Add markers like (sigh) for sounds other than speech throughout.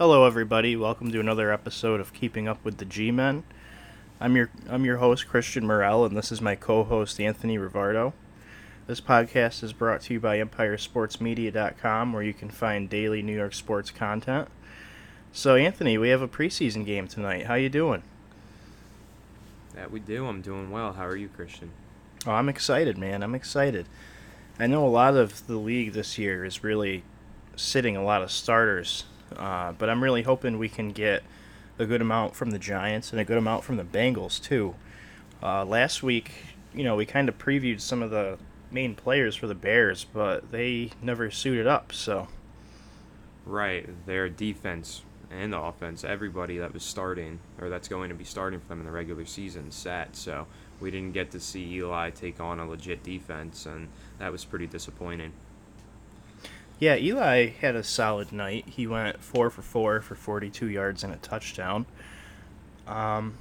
Hello, everybody. Welcome to another episode of Keeping Up with the G-Men. I'm your I'm your host Christian Morel, and this is my co-host Anthony Rivardo. This podcast is brought to you by EmpireSportsMedia.com, where you can find daily New York sports content. So, Anthony, we have a preseason game tonight. How you doing? That we do. I'm doing well. How are you, Christian? Oh, I'm excited, man. I'm excited. I know a lot of the league this year is really sitting a lot of starters, uh, but I'm really hoping we can get a good amount from the Giants and a good amount from the Bengals too. Uh, last week, you know, we kind of previewed some of the main players for the Bears, but they never suited up. So, right, their defense and the offense, everybody that was starting or that's going to be starting for them in the regular season sat. So we didn't get to see Eli take on a legit defense, and that was pretty disappointing. Yeah, Eli had a solid night. He went four for four for 42 yards and a touchdown. Um,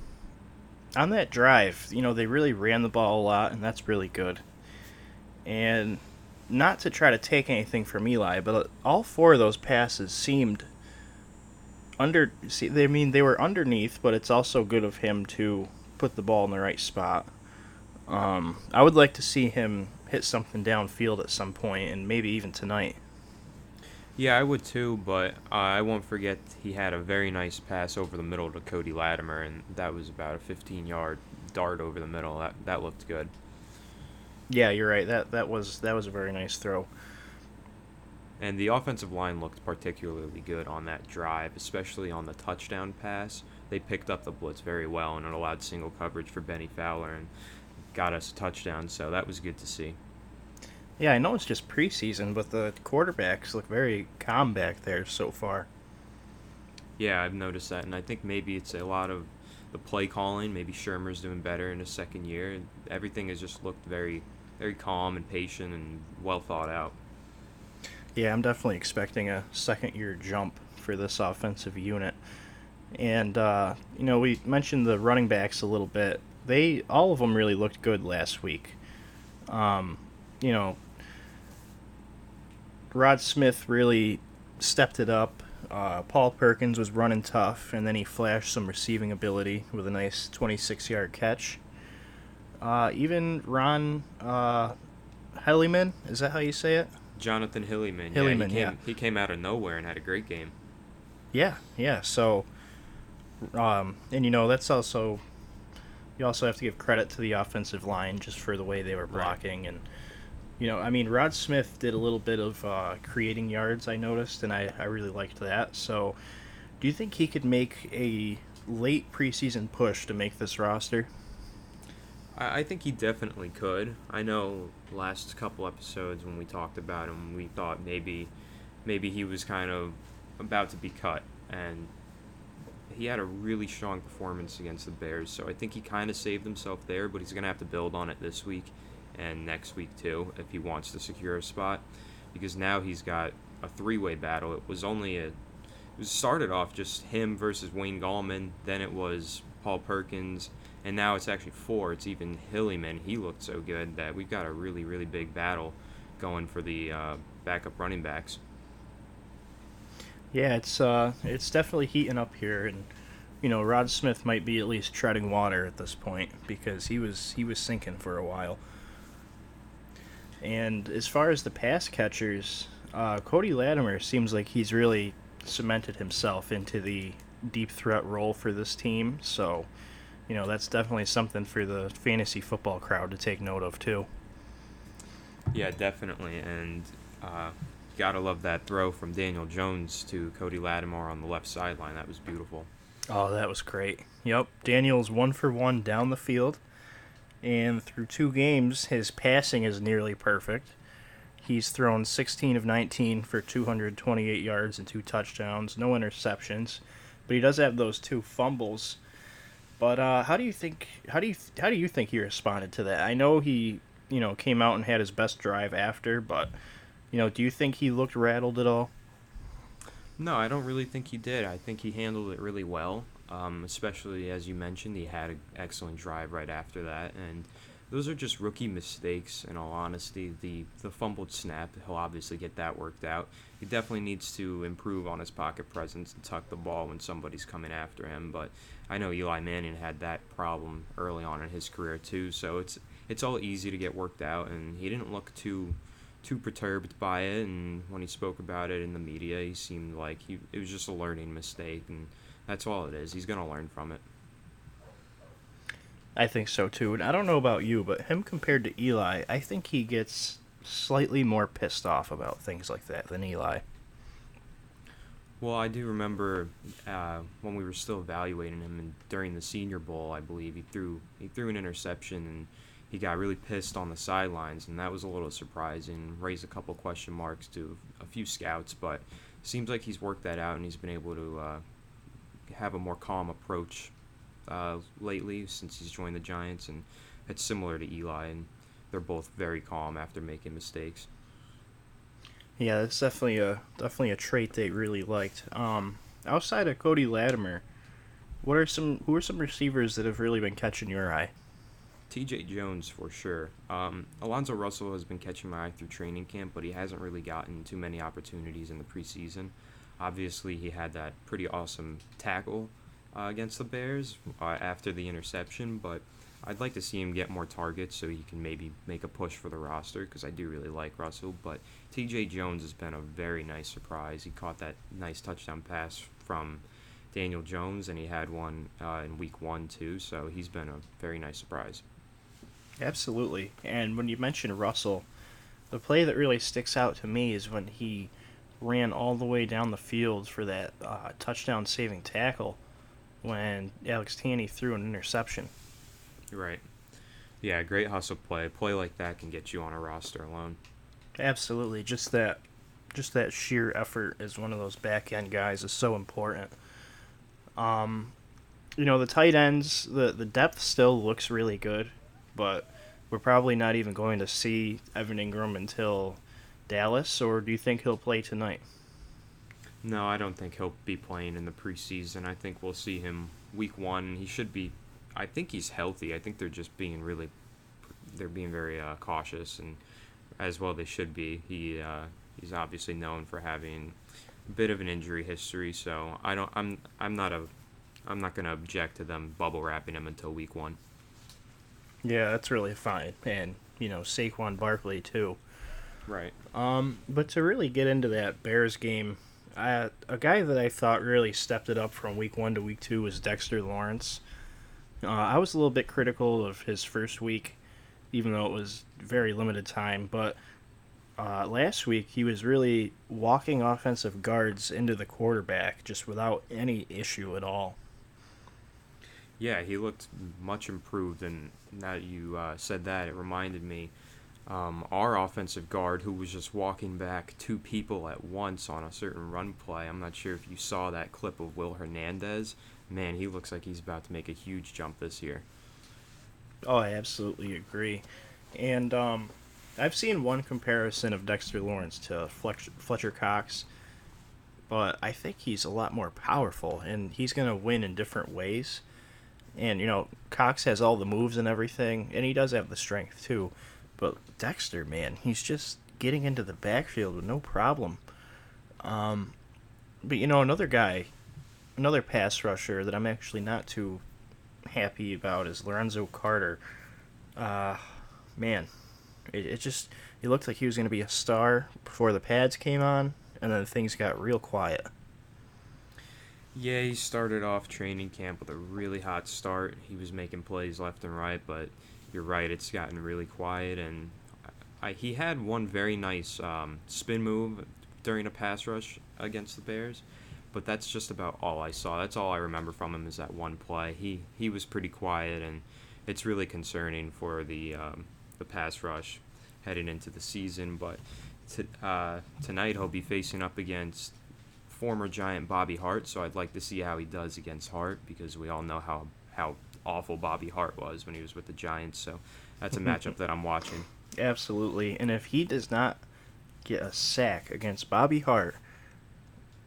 on that drive, you know, they really ran the ball a lot, and that's really good. And not to try to take anything from Eli, but all four of those passes seemed under. See, they I mean they were underneath, but it's also good of him to put the ball in the right spot. Um, I would like to see him hit something downfield at some point, and maybe even tonight. Yeah, I would too, but uh, I won't forget he had a very nice pass over the middle to Cody Latimer, and that was about a 15-yard dart over the middle. That that looked good. Yeah, you're right. That that was that was a very nice throw. And the offensive line looked particularly good on that drive, especially on the touchdown pass. They picked up the blitz very well, and it allowed single coverage for Bennie Fowler and got us a touchdown. So that was good to see. Yeah, I know it's just preseason, but the quarterbacks look very calm back there so far. Yeah, I've noticed that, and I think maybe it's a lot of the play calling. Maybe Shurmur's doing better in his second year. Everything has just looked very, very calm and patient and well thought out. Yeah, I'm definitely expecting a second year jump for this offensive unit. And uh, you know, we mentioned the running backs a little bit. They all of them really looked good last week. Um, you know, Rod Smith really stepped it up. Uh, Paul Perkins was running tough, and then he flashed some receiving ability with a nice 26 yard catch. Uh, even Ron uh, Hilliman, is that how you say it? Jonathan Hilliman. Hilliman, yeah, he came, yeah. He came out of nowhere and had a great game. Yeah, yeah. So, um, and you know that's also you also have to give credit to the offensive line just for the way they were blocking and you know I mean Rod Smith did a little bit of uh, creating yards I noticed and I I really liked that. So, do you think he could make a late preseason push to make this roster? I, I think he definitely could. I know last couple episodes when we talked about him, we thought maybe maybe he was kind of about to be cut, and he had a really strong performance against the Bears. So I think he kind of saved himself there, but he's gonna have to build on it this week and next week too if he wants to secure a spot, because now he's got a three-way battle. It was only a it started off just him versus Wayne Gallman, then it was Paul Perkins, and now it's actually four. It's even Hilliman. He looked so good that we've got a really, really big battle going for the uh, backup running backs. Yeah, it's uh, it's definitely heating up here, and you know Rod Smith might be at least treading water at this point because he was he was sinking for a while. And as far as the pass catchers, uh, Cody Latimer seems like he's really cemented himself into the deep threat role for this team. So, you know that's definitely something for the fantasy football crowd to take note of too. Yeah, definitely, and uh, gotta love that throw from Daniel Jones to Cody Latimer on the left sideline. That was beautiful. Oh, that was great. Yep, Daniel's one for one down the field, and through two games, his passing is nearly perfect. He's thrown 16 of 19 for 228 yards and two touchdowns, no interceptions, but he does have those two fumbles. But uh, how do you think? How do you how do you think he responded to that? I know he you know came out and had his best drive after, but you know, do you think he looked rattled at all? No, I don't really think he did. I think he handled it really well. Um, especially as you mentioned, he had an excellent drive right after that, and those are just rookie mistakes. In all honesty, the the fumbled snap, he'll obviously get that worked out. He definitely needs to improve on his pocket presence and tuck the ball when somebody's coming after him. But I know Eli Manning had that problem early on in his career too, so it's it's all easy to get worked out. And he didn't look too too perturbed by it. And when he spoke about it in the media, he seemed like he it was just a learning mistake, and that's all it is. He's gonna learn from it. I think so too. And I don't know about you, but him compared to Eli, I think he gets slightly more pissed off about things like that than Eli. Well, I do remember uh, when we were still evaluating him, and during the Senior Bowl, I believe he threw he threw an interception, and he got really pissed on the sidelines, and that was a little surprising. Raised a couple question marks to a few scouts, but seems like he's worked that out, and he's been able to uh, have a more calm approach uh, lately since he's joined the Giants, and it's similar to Eli, and they're both very calm after making mistakes. Yeah, that's definitely a definitely a trait they really liked. Um, outside of Cody Latimer, what are some who are some receivers that have really been catching your eye? T.J. Jones for sure. Um, Alonzo Russell has been catching my eye through training camp, but he hasn't really gotten too many opportunities in the preseason. Obviously, he had that pretty awesome tackle uh, against the Bears uh, after the interception, but I'd like to see him get more targets so he can maybe make a push for the roster because I do really like Russell. But T.J. Jones has been a very nice surprise. He caught that nice touchdown pass from Daniel Jones, and he had one uh, in Week One too. So he's been a very nice surprise. Absolutely. And when you mention Russell, the play that really sticks out to me is when he ran all the way down the field for that uh, touchdown saving tackle when Alex Tanney threw an interception. Right. Yeah, great hustle play. A play like that can get you on a roster alone. Absolutely. Just that just that sheer effort as one of those back end guys is so important. Um you know, the tight ends, the the depth still looks really good, but we're probably not even going to see Evan Engram until Dallas, or do you think he'll play tonight? No, I don't think he'll be playing in the preseason. I think we'll see him week one. He should be. I think he's healthy. I think they're just being really, they're being very uh, cautious, and as well they should be. He uh, he's obviously known for having a bit of an injury history, so I don't. I'm I'm not a, I'm not gonna object to them bubble wrapping him until week one. Yeah, that's really fine, and you know Saquon Barkley too. Right. Um, but to really get into that Bears game I, a guy that I thought really stepped it up from week one to week two was Dexter Lawrence. Uh, I was a little bit critical of his first week, even though it was very limited time. But uh, last week he was really walking offensive guards into the quarterback just without any issue at all. Yeah, he looked much improved, and now you uh, said that, it reminded me um, our offensive guard who was just walking back two people at once on a certain run play. I'm not sure if you saw that clip of Will Hernandez. Man, he looks like he's about to make a huge jump this year. Oh, I absolutely agree. And um, I've seen one comparison of Dexter Lawrence to Fletcher, Fletcher Cox, but I think he's a lot more powerful, and he's going to win in different ways. And, you know, Cox has all the moves and everything, and he does have the strength, too. But Dexter, man, he's just getting into the backfield with no problem. Um, but you know, another guy, another pass rusher that I'm actually not too happy about is Lorenzo Carter. Uh, man, it, it just it looked like he was going to be a star before the pads came on, and then things got real quiet. Yeah, he started off training camp with a really hot start. He was making plays left and right, but you're right. It's gotten really quiet, and I, he had one very nice um, spin move during a pass rush against the Bears, but that's just about all I saw. That's all I remember from him is that one play. He he was pretty quiet, and it's really concerning for the um, the pass rush heading into the season. But to, uh, tonight he'll be facing up against former Giant Bobby Hart, so I'd like to see how he does against Hart because we all know how how awful Bobby Hart was when he was with the Giants. So that's a (laughs) matchup that I'm watching. Absolutely, and if he does not get a sack against Bobby Hart,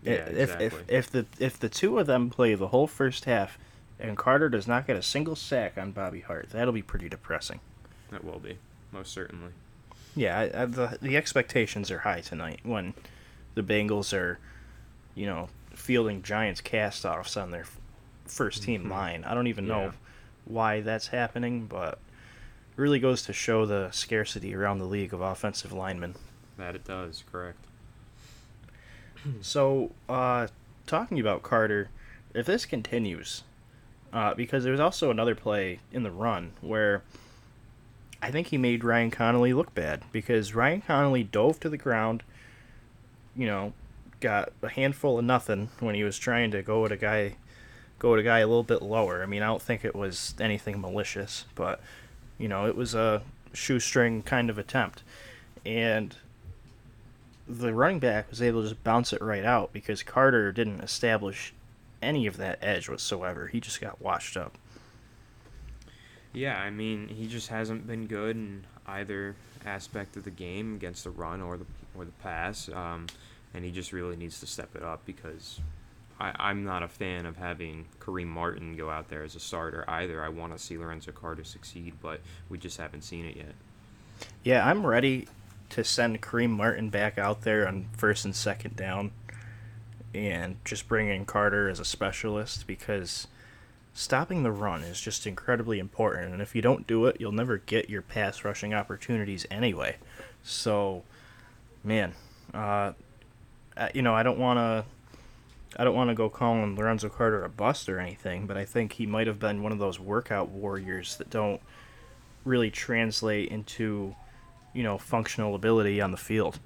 yeah, if, exactly. if if the if the two of them play the whole first half, and Carter does not get a single sack on Bobby Hart, that'll be pretty depressing. That will be, most certainly. Yeah, I, I, the the expectations are high tonight when the Bengals are, you know, fielding Giants cast-offs on their first team Mhm. line. I don't even Yeah. know why that's happening, but it really goes to show the scarcity around the league of offensive linemen. That it does, correct. (clears throat) So, uh, talking about Carter, if this continues, uh, because there's also another play in the run where I think he made Ryan Connelly look bad because Ryan Connelly dove to the ground, you know, got a handful of nothing when he was trying to go at a guy, go at a guy a little bit lower. I mean, I don't think it was anything malicious, but you know, it was a shoestring kind of attempt, and the running back was able to just bounce it right out because Carter didn't establish any of that edge whatsoever. He just got washed up. Yeah, I mean, he just hasn't been good in either aspect of the game against the run or the or the pass, um, and he just really needs to step it up because I, I'm not a fan of having Kareem Martin go out there as a starter either. I want to see Lorenzo Carter succeed, but we just haven't seen it yet. Yeah, I'm ready to send Kareem Martin back out there on first and second down and just bring in Carter as a specialist because stopping the run is just incredibly important. And if you don't do it, you'll never get your pass rushing opportunities anyway. So, man, uh, you know, I don't want to. I don't want to go calling Lorenzo Carter a bust or anything, but I think he might have been one of those workout warriors that don't really translate into, you know, functional ability on the field.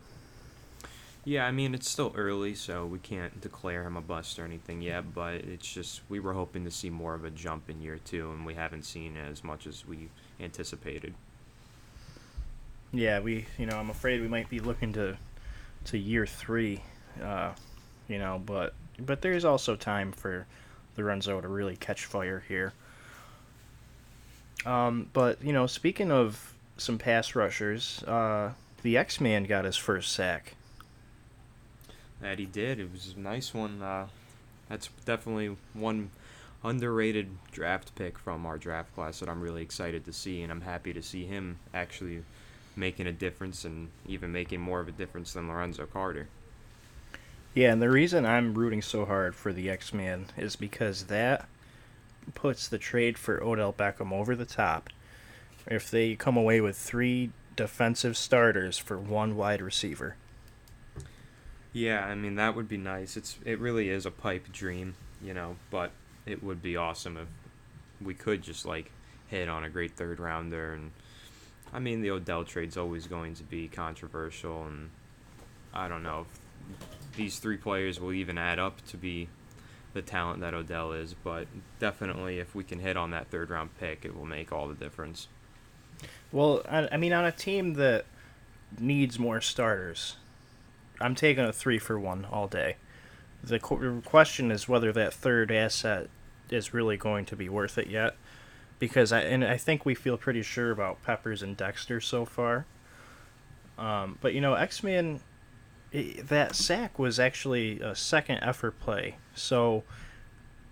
Yeah, I mean it's still early, so we can't declare him a bust or anything yet. But it's just we were hoping to see more of a jump in year two, and we haven't seen as much as we anticipated. Yeah, we, you know, I'm afraid we might be looking to, to year three, uh, you know, but but there's also time for Lorenzo to really catch fire here. Um, but you know, speaking of some pass rushers, uh, the X Man got his first sack. That he did. It was a nice one. Uh, that's definitely one underrated draft pick from our draft class that I'm really excited to see, and I'm happy to see him actually making a difference and even making more of a difference than Lorenzo Carter. Yeah, and the reason I'm rooting so hard for the X Men is because that puts the trade for Odell Beckham over the top. If they come away with three defensive starters for one wide receiver. Yeah, I mean that would be nice. It's it really is a pipe dream, you know, but it would be awesome if we could just like hit on a great third rounder and I mean the Odell trade's always going to be controversial and I don't know if these three players will even add up to be the talent that Odell is, but definitely if we can hit on that third round pick, it will make all the difference. Well, I, I mean, on a team that needs more starters, I'm taking a three for one all day. The qu- question is whether that third asset is really going to be worth it yet, because I and I think we feel pretty sure about Peppers and Dexter so far. Um, but you know, X Men, that sack was actually a second effort play, so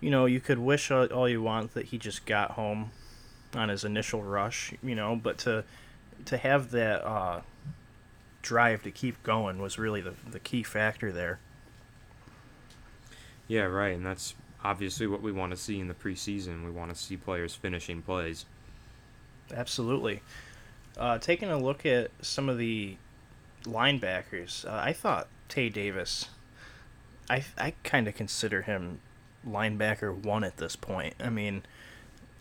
you know you could wish all, all you want that he just got home on his initial rush, you know, but to to have that uh, drive to keep going was really the the key factor there. Yeah, right, and that's obviously what we want to see in the preseason. We want to see players finishing plays. Absolutely. Uh, taking a look at some of the linebackers, uh, I thought Tae Davis. I I kind of consider him linebacker one at this point. I mean,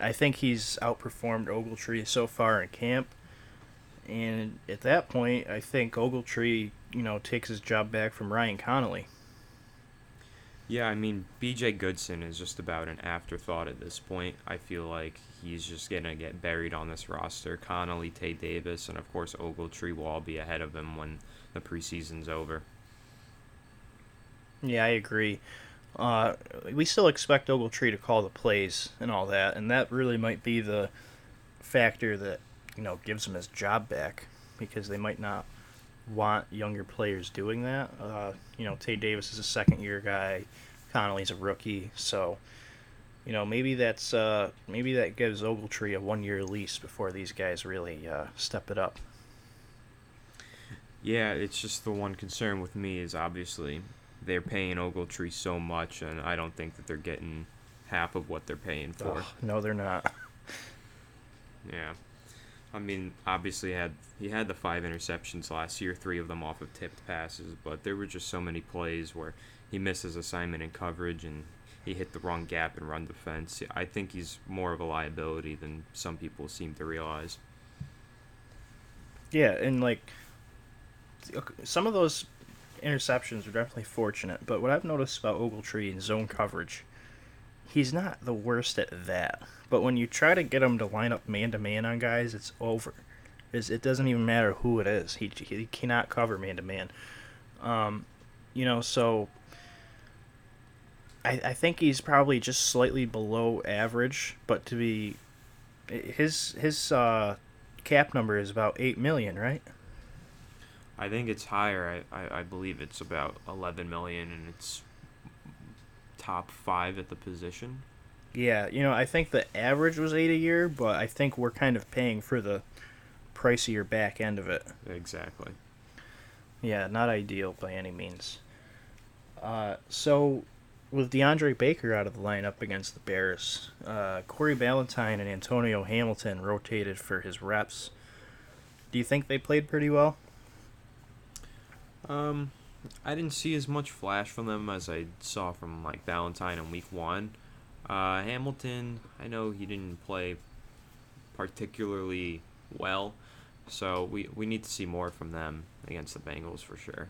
I think he's outperformed Ogletree so far in camp, and at that point, I think Ogletree, you know, takes his job back from Ryan Connelly. Yeah, I mean, BJ Goodson is just about an afterthought at this point. I feel like he's just going to get buried on this roster. Connelly, Tae Davis, and of course Ogletree will all be ahead of him when the preseason's over. Yeah, I agree. Uh, we still expect Ogletree to call the plays and all that, and that really might be the factor that you know gives him his job back because they might not want younger players doing that. Uh, you know, Tae Davis is a second year guy, Connelly's a rookie, so you know, maybe that's uh, maybe that gives Ogletree a one-year lease before these guys really uh, step it up. Yeah, it's just the one concern with me is obviously they're paying Ogletree so much, and I don't think that they're getting half of what they're paying for. No, they're not. Yeah, I mean, obviously had he had the five interceptions last year, three of them off of tipped passes, but there were just so many plays where he missed his assignment in coverage and he hit the wrong gap and run defense. I think he's more of a liability than some people seem to realize. Yeah, and like some of those interceptions are definitely fortunate, but what I've noticed about Ogletree and zone coverage, he's not the worst at that. But when you try to get him to line up man to man on guys, it's over. It's, it doesn't even matter who it is. He, he cannot cover man to man. Um, you know, so I, I think he's probably just slightly below average, but to be his his uh, cap number is about eight million, right? I think it's higher. I, I, I believe it's about eleven million, and it's top five at the position. Yeah, you know, I think the average was eight a year, but I think we're kind of paying for the pricier back end of it. Exactly. Yeah, not ideal by any means. Uh, so with DeAndre Baker out of the lineup against the Bears, uh, Corey Ballentine and Antonio Hamilton rotated for his reps. Do you think they played pretty well? Um, I didn't see as much flash from them as I saw from like Ballentine in Week One. Uh, Hamilton, I know he didn't play particularly well, so we we need to see more from them against the Bengals for sure.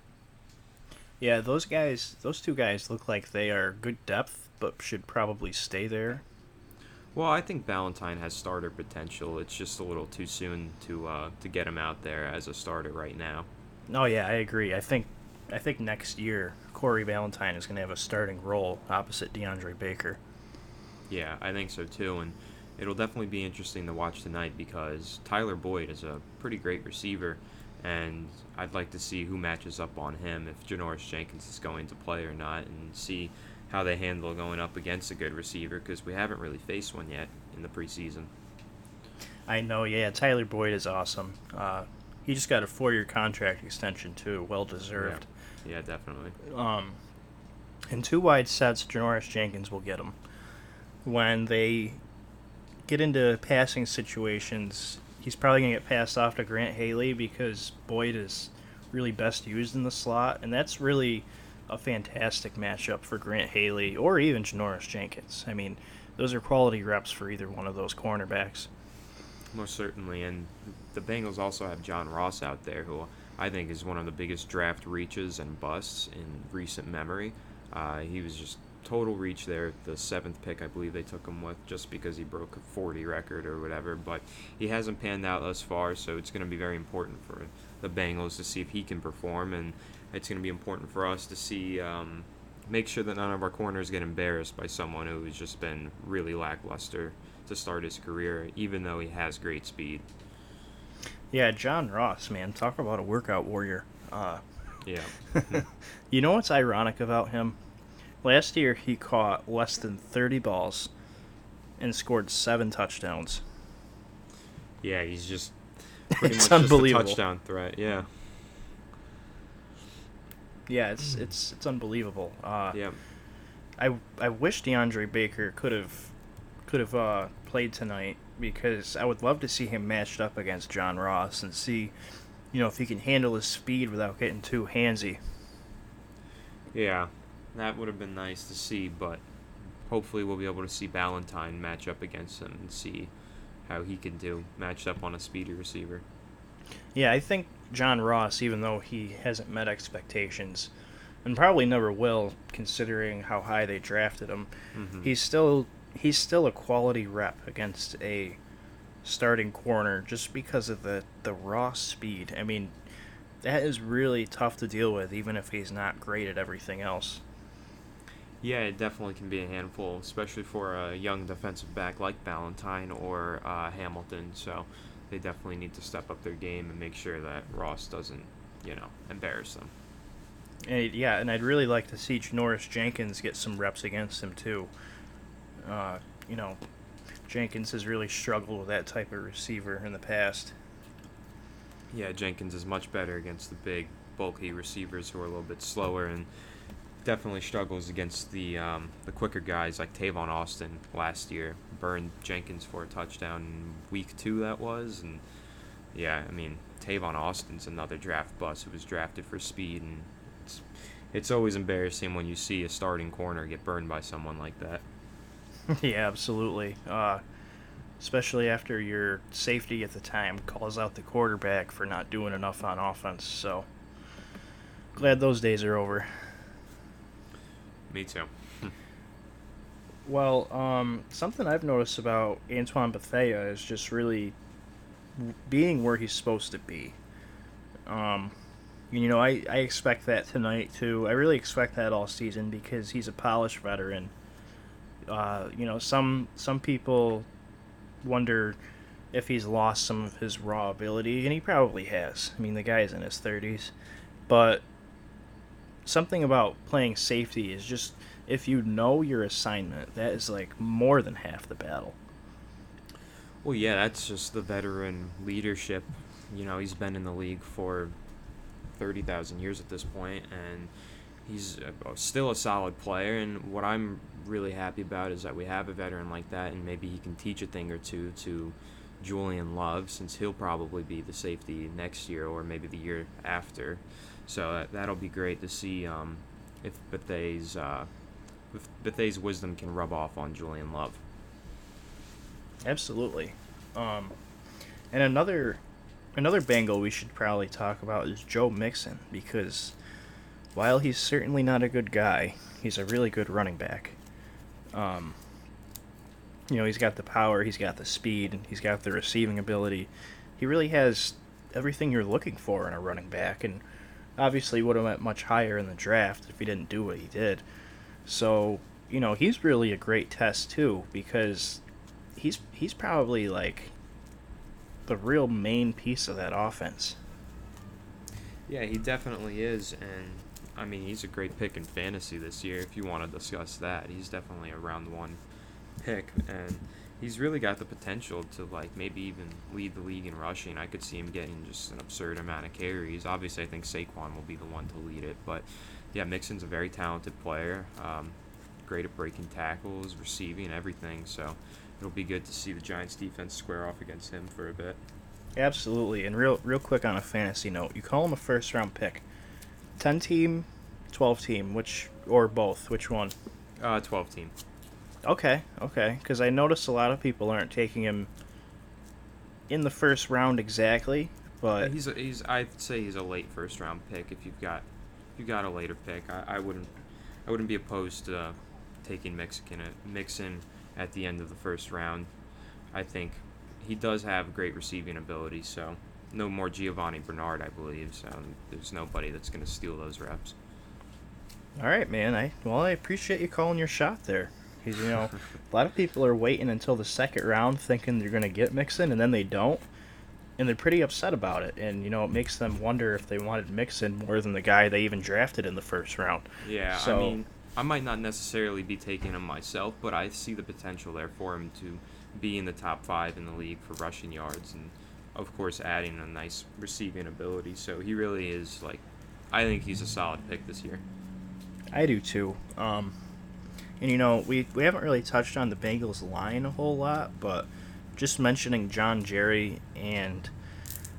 Yeah, those guys, those two guys look like they are good depth, but should probably stay there. Well, I think Ballentine has starter potential. It's just a little too soon to uh, to get him out there as a starter right now. Oh yeah, I agree. I think I think next year Corey Ballentine is going to have a starting role opposite DeAndre Baker. Yeah, I think so too, and it'll definitely be interesting to watch tonight because Tyler Boyd is a pretty great receiver, and I'd like to see who matches up on him if Janoris Jenkins is going to play or not, and see how they handle going up against a good receiver because we haven't really faced one yet in the preseason. I know, yeah. Tyler Boyd is awesome. Uh, he just got a four-year contract extension too, well deserved. Yeah, yeah definitely. Um, in two wide sets, Janoris Jenkins will get them. When they get into passing situations, he's probably gonna get passed off to Grant Haley because Boyd is really best used in the slot, and that's really a fantastic matchup for Grant Haley or even Janoris Jenkins. I mean, those are quality reps for either one of those cornerbacks. Most certainly, and the Bengals also have John Ross out there, who I think is one of the biggest draft reaches and busts in recent memory. Uh, he was just total reach there, the seventh pick I believe they took him with, just because he broke a 40 record or whatever. But he hasn't panned out thus far, so it's going to be very important for the Bengals to see if he can perform, and it's going to be important for us to see. Um, make sure that none of our corners get embarrassed by someone who's just been really lackluster to start his career, even though he has great speed. Yeah, John Ross, man, talk about a workout warrior. Uh, yeah. (laughs) you know what's ironic about him? Last year, he caught less than 30 balls and scored seven touchdowns. Yeah, he's just (laughs) pretty it's much unbelievable. just a touchdown threat. Yeah. Yeah, it's it's it's unbelievable. Uh, Yeah. I I wish DeAndre Baker could have could have uh, played tonight because I would love to see him matched up against John Ross and see, you know, if he can handle his speed without getting too handsy. Yeah, that would have been nice to see, but hopefully we'll be able to see Ballentine match up against him and see how he can do matched up on a speedy receiver. Yeah, I think John Ross, even though he hasn't met expectations, and probably never will, considering how high they drafted him, Mm-hmm. he's still he's still a quality rep against a starting corner just because of the the raw speed. I mean, that is really tough to deal with, even if he's not great at everything else. Yeah, it definitely can be a handful, especially for a young defensive back like Ballentine or uh, Hamilton. So they definitely need to step up their game and make sure that Ross doesn't, you know, embarrass them. And yeah, and I'd really like to see Janoris Jenkins get some reps against him too. Uh, you know, Jenkins has really struggled with that type of receiver in the past. Yeah, Jenkins is much better against the big, bulky receivers who are a little bit slower, and definitely struggles against the um, the quicker guys like Tavon Austin last year. Burned Jenkins for a touchdown in week two, that was, and yeah, I mean Tavon Austin's another draft bust who was drafted for speed, and it's it's always embarrassing when you see a starting corner get burned by someone like that. (laughs) yeah, absolutely. Uh, especially after your safety at the time calls out the quarterback for not doing enough on offense. So glad those days are over. Me too. Well, um, something I've noticed about Antoine Bethea is just really being where he's supposed to be. Um, you know, I, I expect that tonight too. I really expect that all season because he's a polished veteran. Uh, you know, some some people wonder if he's lost some of his raw ability, and he probably has. I mean, the guy's in his thirties, but something about playing safety is just if you know your assignment, that is like more than half the battle. Well, yeah, that's just the veteran leadership. You know, he's been in the league for 30,000 years at this point, and he's still a solid player. And what I'm really happy about is that we have a veteran like that, and maybe he can teach a thing or two to Julian Love, since he'll probably be the safety next year or maybe the year after. So that, that'll be great to see um, if Bethea's, uh, if Bethea's wisdom can rub off on Julian Love. Absolutely. Um, and another another Bengal we should probably talk about is Joe Mixon because while he's certainly not a good guy, he's a really good running back. Um, you know, he's got the power, he's got the speed, he's got the receiving ability. He really has everything you're looking for in a running back, and obviously would have went much higher in the draft if he didn't do what he did. So, you know, he's really a great test too because he's he's probably like the real main piece of that offense. Yeah, he definitely is, and I mean he's a great pick in fantasy this year. If you want to discuss that, he's definitely a round one pick, and he's really got the potential to like maybe even lead the league in rushing. I could see him getting just an absurd amount of carries. Obviously, I think Saquon will be the one to lead it, but yeah, Mixon's a very talented player. Um, great at breaking tackles, receiving, everything. So it'll be good to see the Giants defense square off against him for a bit. Absolutely. And real real quick on a fantasy note, you call him a first round pick. 10 team, 12 team, which or both, which one? Uh 12 team. Okay, okay, cuz I noticed a lot of people aren't taking him in the first round exactly, but he's a, he's I'd say he's a late first round pick if you've got if you got a later pick. I, I wouldn't I wouldn't be opposed to uh, taking Mexican uh, Mixon at the end of the first round. I think he does have great receiving ability, so no more Giovani Bernard, I believe. So there's nobody that's going to steal those reps. All right, man. I well, I appreciate you calling your shot there. Because you know, (laughs) a lot of people are waiting until the second round, thinking they're going to get Mixon, and then they don't, and they're pretty upset about it. And you know, it makes them wonder if they wanted Mixon more than the guy they even drafted in the first round. Yeah, so, I mean, I might not necessarily be taking him myself, but I see the potential there for him to be in the top five in the league for rushing yards, and of course adding a nice receiving ability. So he really is like, I think he's a solid pick this year. I do too. Um, and you know, we we haven't really touched on the Bengals line a whole lot, but just mentioning John Jerry and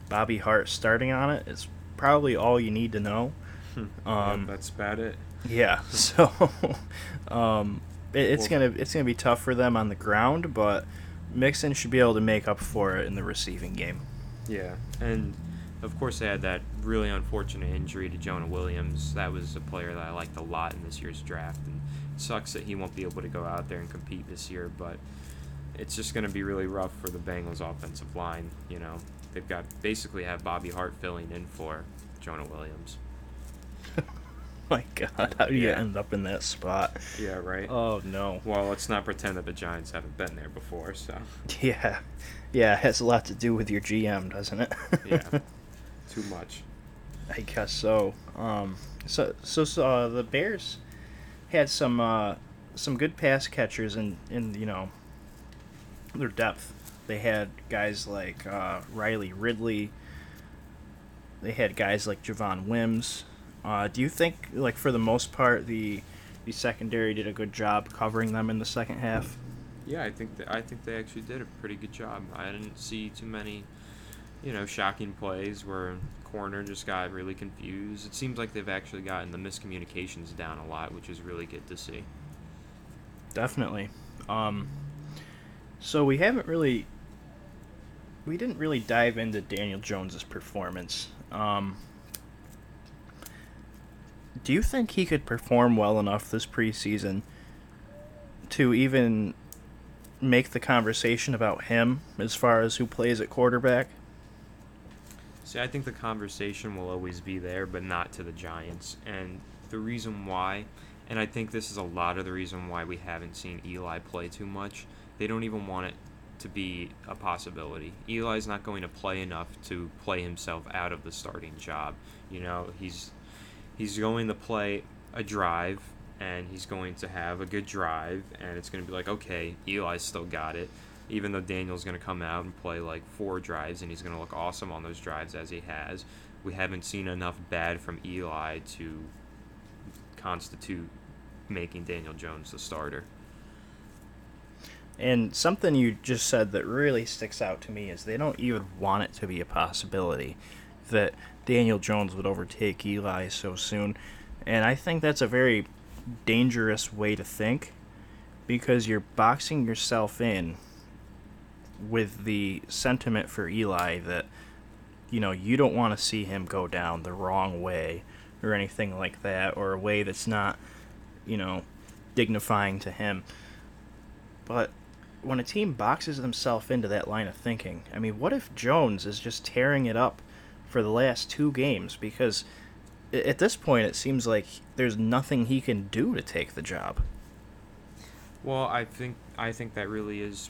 Bobby Hart starting on it is probably all you need to know. Hmm. (laughs) Um, that's about it. Yeah, (laughs) so (laughs) um, it, it's gonna it's gonna be tough for them on the ground, but Mixon should be able to make up for it in the receiving game. Yeah, and of course they had that really unfortunate injury to Jonah Williams. That was a player that I liked a lot in this year's draft, and it sucks that he won't be able to go out there and compete this year. But it's just going to be really rough for the Bengals offensive line. You know, they've got basically have Bobby Hart filling in for Jonah Williams. (laughs) my god, how do you end up in that spot? Yeah, right. Oh no. Well, let's not pretend that the Giants haven't been there before. So. (laughs) Yeah, yeah, it has a lot to do with your GM, doesn't it? (laughs) yeah, too much. I guess so. Um, so so, so uh, the Bears had some uh, some good pass catchers in, in you know their depth. They had guys like uh, Riley Ridley. They had guys like Javon Wims. Uh, do you think, like for the most part, the the secondary did a good job covering them in the second half? Yeah, I think that I think they actually did a pretty good job. I didn't see too many, you know, shocking plays where corner just got really confused. It seems like they've actually gotten the miscommunications down a lot, which is really good to see. Definitely. Um, so we haven't really, we didn't really dive into Daniel Jones's performance. Um, do you think he could perform well enough this preseason to even make the conversation about him as far as who plays at quarterback? See, I think the conversation will always be there, but not to the Giants. And the reason why, and I think this is a lot of the reason why we haven't seen Eli play too much, they don't even want it to be a possibility. Eli's not going to play enough to play himself out of the starting job. You know, he's he's going to play a drive and he's going to have a good drive and it's going to be like okay eli's still got it. Even though daniel's going to come out and play like four drives and he's going to look awesome on those drives as he has we haven't seen enough bad from eli to constitute making daniel jones the starter. And something you just said that really sticks out to me is they don't even want it to be a possibility that Daniel Jones would overtake Eli so soon. And I think that's a very dangerous way to think because you're boxing yourself in with the sentiment for Eli that you know you don't want to see him go down the wrong way or anything like that or a way that's not you know dignifying to him but when a team boxes themselves into that line of thinking i mean what if jones is just tearing it up for the last two games because at this point it seems like there's nothing he can do to take the job. Well, I think I think that really is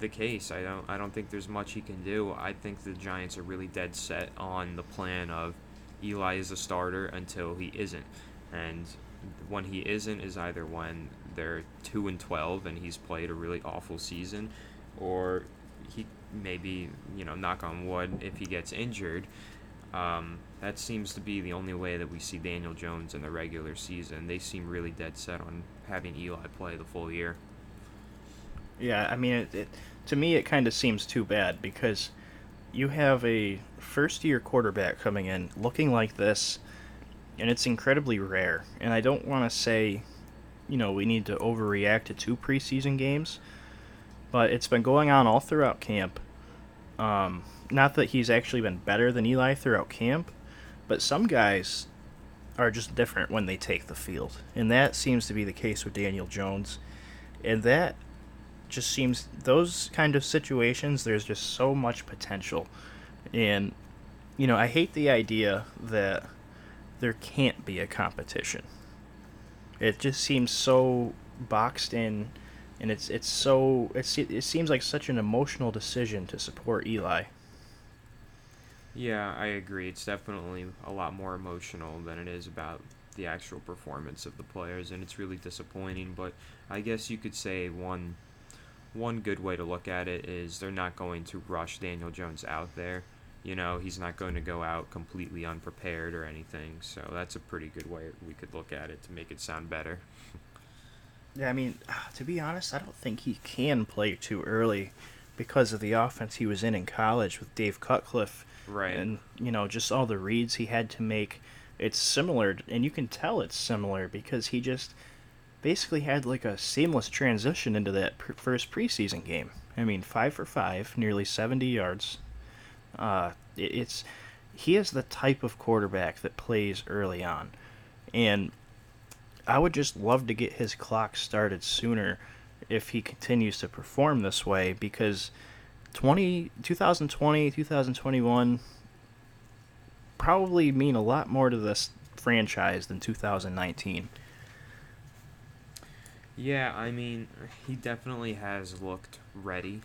the case. I don't I don't think there's much he can do. I think the Giants are really dead set on the plan of Eli is a starter until he isn't. And when he isn't is either when they're 2 and 12 and he's played a really awful season or he maybe you know knock on wood if he gets injured. Um, that seems to be the only way that we see Daniel Jones in the regular season. They seem really dead set on having Eli play the full year. Yeah, I mean, it, it to me it kind of seems too bad because you have a first year quarterback coming in looking like this, and it's incredibly rare. And I don't want to say, you know, we need to overreact to two preseason games, but it's been going on all throughout camp. Um, not that he's actually been better than Eli throughout camp, but some guys are just different when they take the field. And that seems to be the case with Daniel Jones. And that just seems, those kind of situations, there's just so much potential. And, you know, I hate the idea that there can't be a competition. It just seems so boxed in and it's it's so it's, it seems like such an emotional decision to support Eli. Yeah, I agree. It's definitely a lot more emotional than it is about the actual performance of the players, and it's really disappointing. But I guess you could say one one good way to look at it is they're not going to rush Daniel Jones out there. You know, he's not going to go out completely unprepared or anything. So that's a pretty good way we could look at it to make it sound better. (laughs) Yeah, I mean, to be honest, I don't think he can play too early because of the offense he was in in college with Dave Cutcliffe. Right. And, you know, just all the reads he had to make. It's similar, and you can tell it's similar because he just basically had like a seamless transition into that pr- first preseason game. I mean, five for five, nearly 70 yards. Uh, it, it's he is the type of quarterback that plays early on, and I would just love to get his clock started sooner if he continues to perform this way because 20, 2020, 2021 probably mean a lot more to this franchise than 2019. Yeah, I mean, he definitely has looked ready,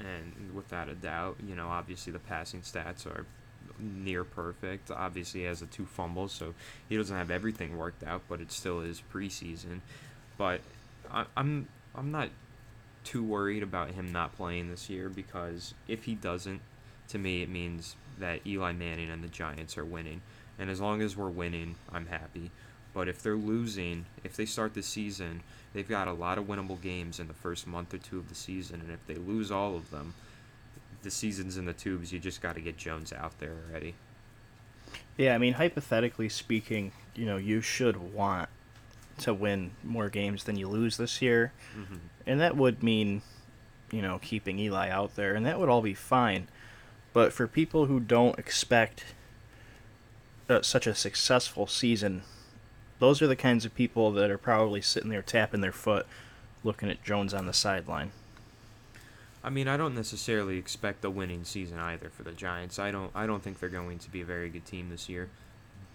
and without a doubt, you know, obviously the passing stats are near perfect. Obviously, he has the two fumbles, so he doesn't have everything worked out, but it still is preseason. but I, I'm I'm not too worried about him not playing this year because if he doesn't, to me it means that Eli Manning and the Giants are winning, and as long as we're winning, I'm happy. But if they're losing, if they start the season, they've got a lot of winnable games in the first month or two of the season, and if they lose all of them, the season's in the tubes. You just got to get Jones out there already. Yeah, I mean, hypothetically speaking, you know, you should want to win more games than you lose this year. Mm-hmm. And that would mean, you know, keeping Eli out there, and that would all be fine. But for people who don't expect uh, such a successful season, those are the kinds of people that are probably sitting there tapping their foot, looking at Jones on the sideline. I mean, I don't necessarily expect a winning season either for the Giants. I don't. I don't think they're going to be a very good team this year.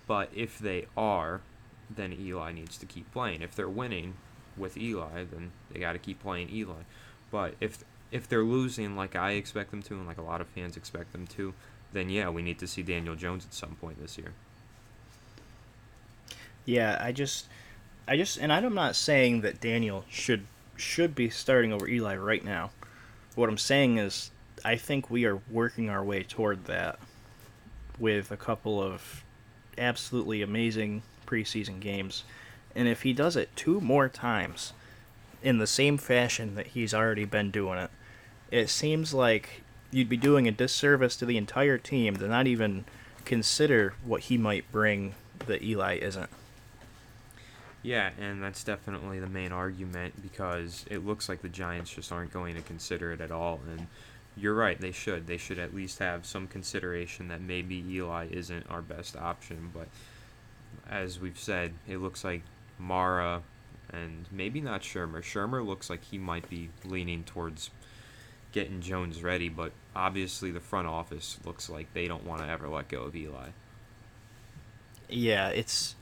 But if they are, then Eli needs to keep playing. If they're winning with Eli, then they got to keep playing Eli. But if if they're losing like I expect them to, and like a lot of fans expect them to, then yeah, we need to see Daniel Jones at some point this year. Yeah, I just, I just, and I'm not saying that Daniel should should be starting over Eli right now. What I'm saying is, I think we are working our way toward that with a couple of absolutely amazing preseason games. And if he does it two more times in the same fashion that he's already been doing it, it seems like you'd be doing a disservice to the entire team to not even consider what he might bring that Eli isn't. Yeah, and that's definitely the main argument because it looks like the Giants just aren't going to consider it at all. And you're right, they should. They should at least have some consideration that maybe Eli isn't our best option. But as we've said, it looks like Mara and maybe not Shurmur. Shurmur looks like he might be leaning towards getting Jones ready, but obviously the front office looks like they don't want to ever let go of Eli. Yeah, it's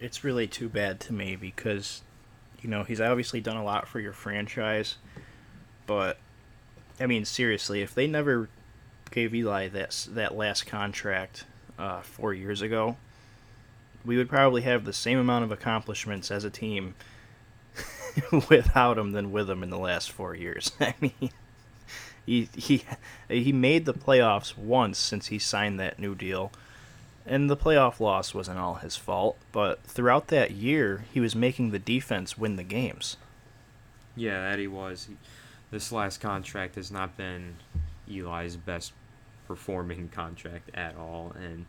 it's really too bad to me because you know he's obviously done a lot for your franchise, but I mean seriously, if they never gave Eli that that last contract uh, four years ago, we would probably have the same amount of accomplishments as a team (laughs) without him than with him in the last four years. (laughs) I mean, he he he made the playoffs once since he signed that new deal and the playoff loss wasn't all his fault, but throughout that year, he was making the defense win the games. Yeah, that he was. This last contract has not been Eli's best performing (laughs) contract at all, and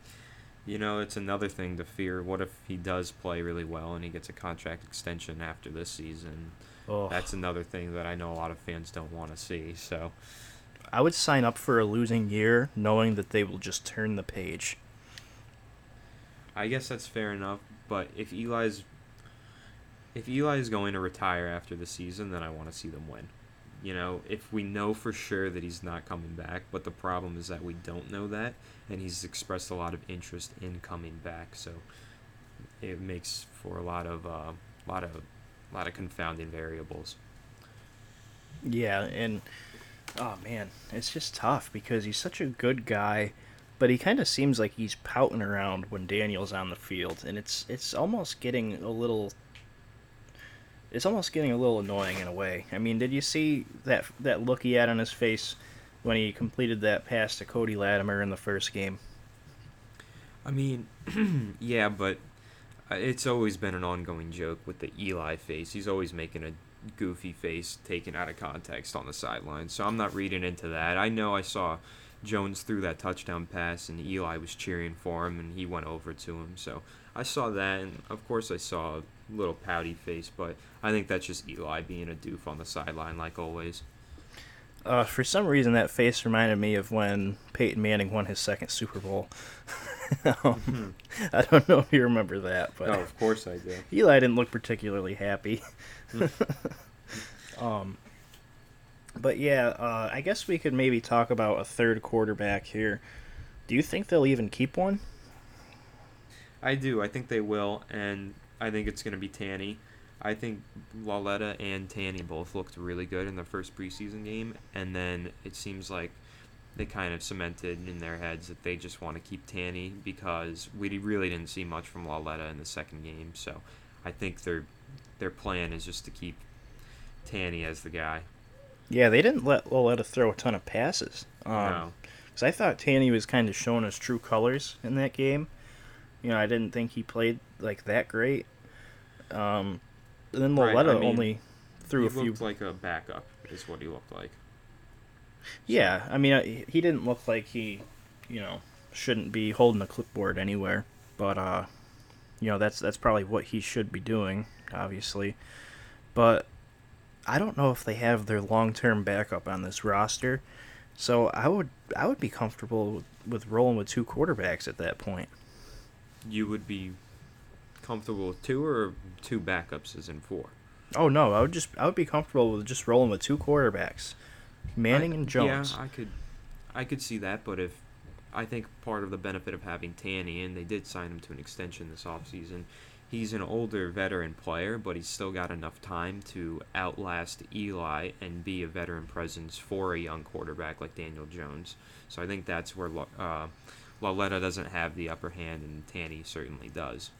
you know it's another thing to fear. What if he does play really well and he gets a contract extension after this season? Oh. That's another thing that I know a lot of fans don't want to see. So I would sign up for a losing year knowing that they will just turn the page. I guess that's fair enough. But if Eli's if Eli is going to retire after the season, then I want to see them win. You know, if we know for sure that he's not coming back, but the problem is that we don't know that, and he's expressed a lot of interest in coming back, so it makes for a lot of uh, lot of a lot of confounding variables. Yeah, and oh man, it's just tough because he's such a good guy but he kind of seems like he's pouting around when Daniel's on the field, and it's it's almost getting a little. It's almost getting a little annoying in a way. I mean, did you see that that look he had on his face when he completed that pass to Cody Latimer in the first game? I mean, (clears throat) yeah, but uh, it's always been an ongoing joke with the Eli face. He's always making a goofy face taken out of context on the sideline. So I'm not reading into that. I know I saw Jones threw that touchdown pass, and Eli was cheering for him, and he went over to him. So I saw that, and of course I saw a little pouty face, but I think that's just Eli being a doof on the sideline, like always. Uh, for some reason, that face reminded me of when Peyton Manning won his second Super Bowl. (laughs) um, (laughs) I don't know if you remember that, but oh, of course I do. (laughs) Eli didn't look particularly happy. um, but yeah, uh, I guess we could maybe talk about a third quarterback here. Do you think they'll even keep one? I do. I think they will, and I think it's going to be Tanney. I think Lauletta and Tanney both looked really good in the first preseason game, and then it seems like they kind of cemented in their heads that they just want to keep Tanney because we really didn't see much from Lauletta in the second game. So I think they're their plan is just to keep Tanney as the guy. Yeah, they didn't let Lauletta throw a ton of passes. Um, no. Because I thought Tanney was kind of showing his true colors in that game. You know, I didn't think he played like that great. Um, and then Right, I mean, only threw a few. looked like a backup, is what he looked like. Yeah, I mean, he didn't look like he, you know, shouldn't be holding a clipboard anywhere. But uh, you know, that's that's probably what he should be doing, obviously. But I don't know if they have their long-term backup on this roster. So I would I would be comfortable with, with rolling with two quarterbacks at that point. You would be comfortable with two or two backups as in four? Oh no, I would just I would be comfortable with just rolling with two quarterbacks, Manning I- and Jones. Yeah, I could, I could see that, but if I think part of the benefit of having Tanney, and they did sign him to an extension this offseason, he's an older veteran player, but he's still got enough time to outlast Eli and be a veteran presence for a young quarterback like Daniel Jones. So I think that's where uh, Lauletta doesn't have the upper hand, and Tanney certainly does.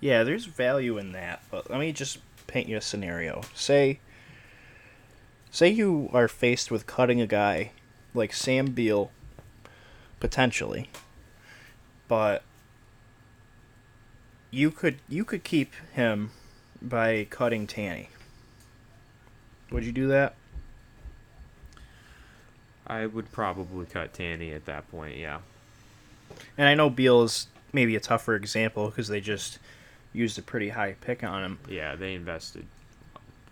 Yeah, there's value in that, but let me just paint you a scenario. Say say you are faced with cutting a guy like Sam Beal potentially. But you could you could keep him by cutting Tanney. Would you do that? I would probably cut Tanney at that point, yeah. And I know Beal is maybe a tougher example because they just used a pretty high pick on him. Yeah, they invested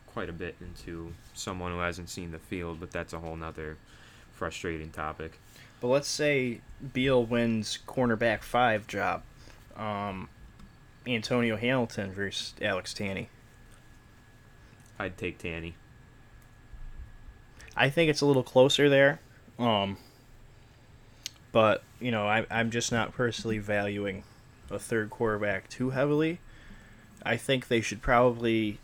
quite a bit into someone who hasn't seen the field, but that's a whole nother frustrating topic. But let's say Beal wins cornerback five job. Um, Antonio Hamilton versus Alex Tanney. I'd take Tanney. I think it's a little closer there. Um, but you know, I, I'm just not personally valuing a third quarterback too heavily. I think they should probably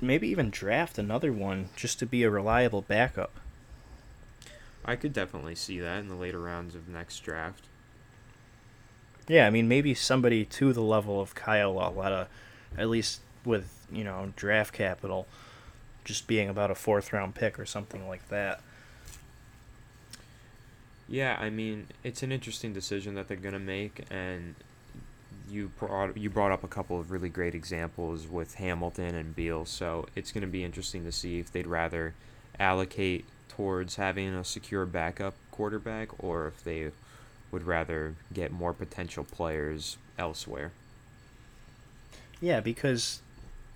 maybe even draft another one just to be a reliable backup. I could definitely see that in the later rounds of next draft. Yeah, I mean maybe somebody to the level of Kyle Lauletta, at least with you know draft capital, just being about a fourth round pick or something like that. Yeah, I mean, it's an interesting decision that they're gonna make, and you brought you brought up a couple of really great examples with Hamilton and Beal. So it's gonna be interesting to see if they'd rather allocate towards having a secure backup quarterback, or if they would rather get more potential players elsewhere. Yeah, because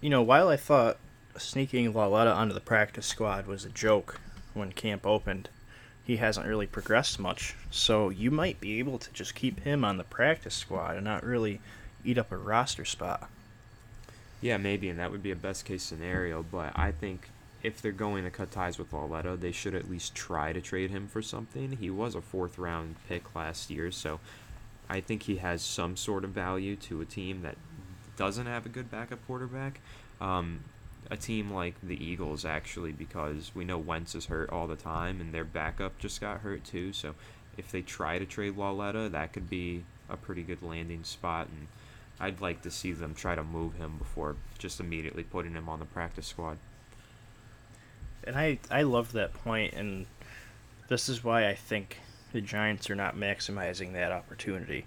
you know while I thought sneaking Lauletta onto the practice squad was a joke when camp opened, he hasn't really progressed much. So you might be able to just keep him on the practice squad and not really eat up a roster spot. Yeah, maybe, and that would be a best case scenario. But I think if they're going to cut ties with Lauletta, they should at least try to trade him for something. He was a fourth round pick last year, so I think he has some sort of value to a team that doesn't have a good backup quarterback. Um, a team like the Eagles, actually, because we know Wentz is hurt all the time, and their backup just got hurt too. So if they try to trade Lauletta, that could be a pretty good landing spot. And I'd like to see them try to move him before just immediately putting him on the practice squad. And I I love that point, and this is why I think the Giants are not maximizing that opportunity.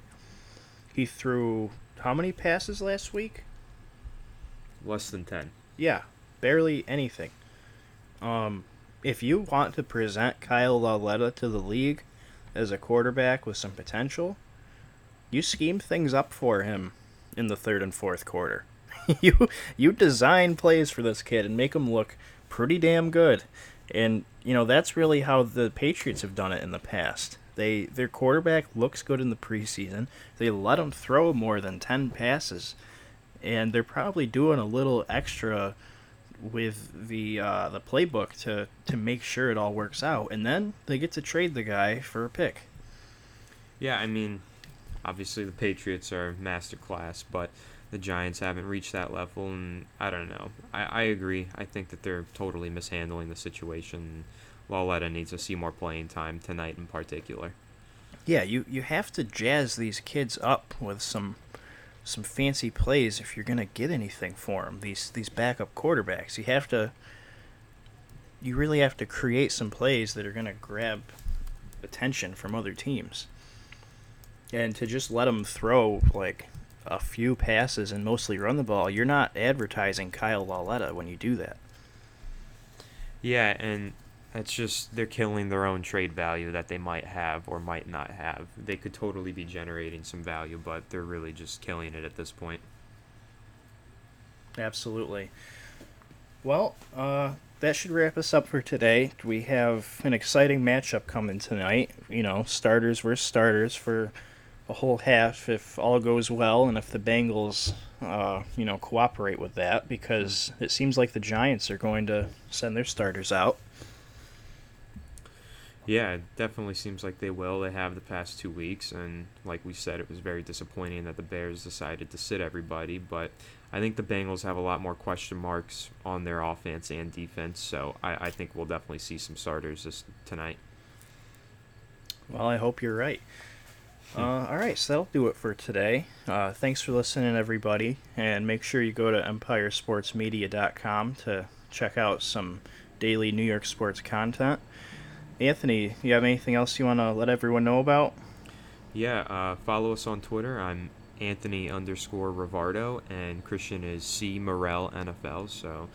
He threw how many passes last week? Less than 10. Yeah, barely anything. Um, if you want to present Kyle Lauletta to the league as a quarterback with some potential, you scheme things up for him in the third and fourth quarter. (laughs) you you design plays for this kid and make him look pretty damn good. And you know that's really how the Patriots have done it in the past. They their quarterback looks good in the preseason. They let him throw more than 10 passes and they're probably doing a little extra with the uh, the playbook to to make sure it all works out, and then they get to trade the guy for a pick. Yeah, I mean, obviously the Patriots are masterclass, but the Giants haven't reached that level, and I don't know. I, I agree. I think that they're totally mishandling the situation. Lauletta needs to see more playing time tonight in particular. Yeah, you you have to jazz these kids up with some some fancy plays if you're going to get anything for them. These these backup quarterbacks, you have to you really have to create some plays that are going to grab attention from other teams. And to just let them throw like a few passes and mostly run the ball, you're not advertising Kyle Lauletta when you do that. Yeah, and it's just they're killing their own trade value that they might have or might not have. They could totally be generating some value, but they're really just killing it at this point. Absolutely. Well, uh, that should wrap us up for today. We have an exciting matchup coming tonight. You know, starters versus starters for a whole half if all goes well and if the Bengals, uh, you know, cooperate with that because it seems like the Giants are going to send their starters out. Yeah, it definitely seems like they will. They have the past two weeks, and like we said, it was very disappointing that the Bears decided to sit everybody. But I think the Bengals have a lot more question marks on their offense and defense, so I, I think we'll definitely see some starters this tonight. Well, I hope you're right. Uh, all right, so that'll do it for today. Uh, thanks for listening, everybody, and make sure you go to empiresportsmedia.com to check out some daily New York sports content. Anthony, you have anything else you want to let everyone know about? Yeah, uh, follow us on Twitter. I'm Anthony underscore Rivardo, and Christian is C Morel NFL. So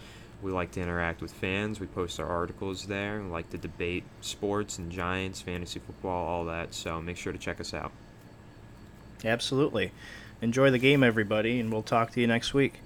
we like to interact with fans. We post our articles there. We like to debate sports and Giants, fantasy football, all that. So make sure to check us out. Absolutely. Enjoy the game, everybody, and we'll talk to you next week.